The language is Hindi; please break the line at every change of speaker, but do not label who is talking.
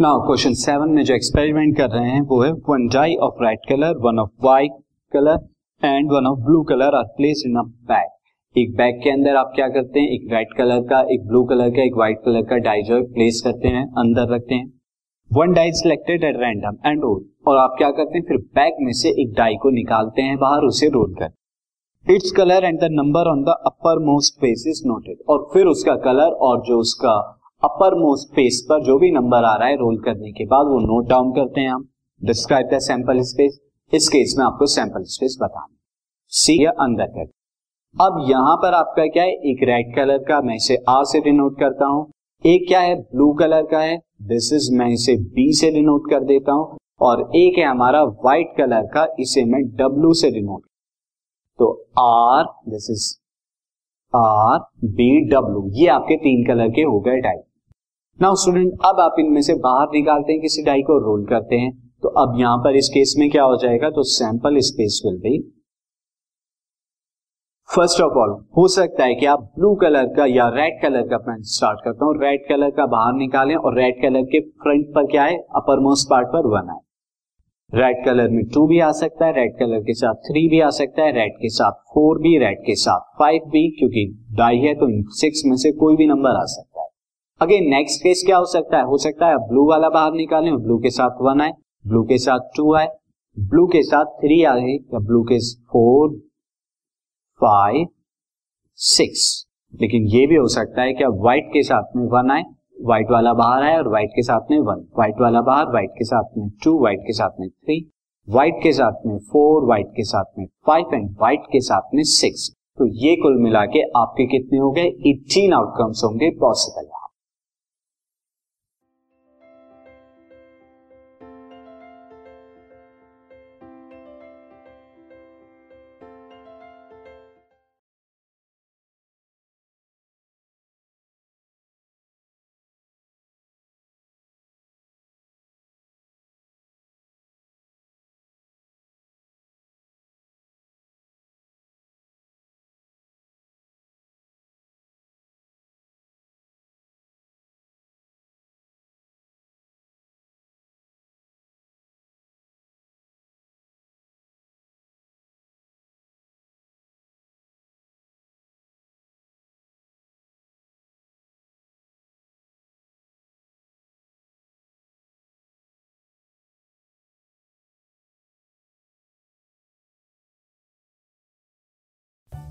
नाउ क्वेश्चन सेवन में जो एक्सपेरिमेंट कर रहे हैं, वो है one die of red colour one of white colour and one of blue colour are place in a bag एक बैग के अंदर आप क्या करते हैं? एक रेड कलर का, एक ब्लू कलर का, एक व्हाइट कलर का डाई जो प्लेस करते हैं, अंदर रखते हैं। One die selected at random and roll और आप क्या करते हैं? फिर बैग में से एक डाई को निकालते हैं, बाहर उसे रोल कर। Its colour and the number on the uppermost face is noted और फिर उसका कलर और जो उसका अपर मोस्ट फेस पर जो भी नंबर आ रहा है रोल करने के बाद वो नोट डाउन करते हैं हम। डिस्क्राइब द सैंपल स्पेस इस केस में आपको सैंपल स्पेस बताना सी या अंदर कर अब यहाँ पर आपका क्या है? एक रेड कलर का मैं इसे आर से डिनोट करता हूँ। एक क्या है? ब्लू कलर का है। दिस इज़ मैं इसे बी से डिनोट कर देता हूँ। और एक है हमारा व्हाइट कलर का, इसे मैं डब्ल्यू से डिनोट तो R this is R B W ये आपके तीन कलर के हो गए टाइप नाउ स्टूडेंट अब आप इनमें से बाहर निकालते हैं, किसी डाई को रोल करते हैं तो अब यहाँ पर इस केस में क्या हो जाएगा? तो sample space will be first of all हो सकता है कि आप ब्लू कलर का या रेड कलर का मैं स्टार्ट करता हूँ रेड कलर का बाहर निकालें और रेड कलर के फ्रंट पर क्या है अपर मोस्ट पार्ट पर वन आए। रेड कलर में टू भी आ सकता है रेड कलर के साथ थ्री भी आ सकता है रेड के साथ फोर भी रेड के साथ फाइव भी, क्योंकि डाई है तो सिक्स में से कोई भी नंबर आ सकता है। अगेन नेक्स्ट केस क्या हो सकता है हो सकता है ब्लू वाला बाहर निकालें ब्लू के साथ वन आए ब्लू के साथ टू आए ब्लू के साथ थ्री आए या ब्लू के फोर फाइव सिक्स लेकिन ये भी हो सकता है क्या व्हाइट के साथ में वन आए व्हाइट वाला बाहर आए और व्हाइट के साथ में वन व्हाइट वाला बाहर व्हाइट के साथ में टू व्हाइट के साथ में थ्री व्हाइट के साथ में फोर व्हाइट के साथ में फाइव एंड व्हाइट के साथ में सिक्स तो ये कुल मिला के आपके कितने हो गए एटीन आउटकम्स होंगे possible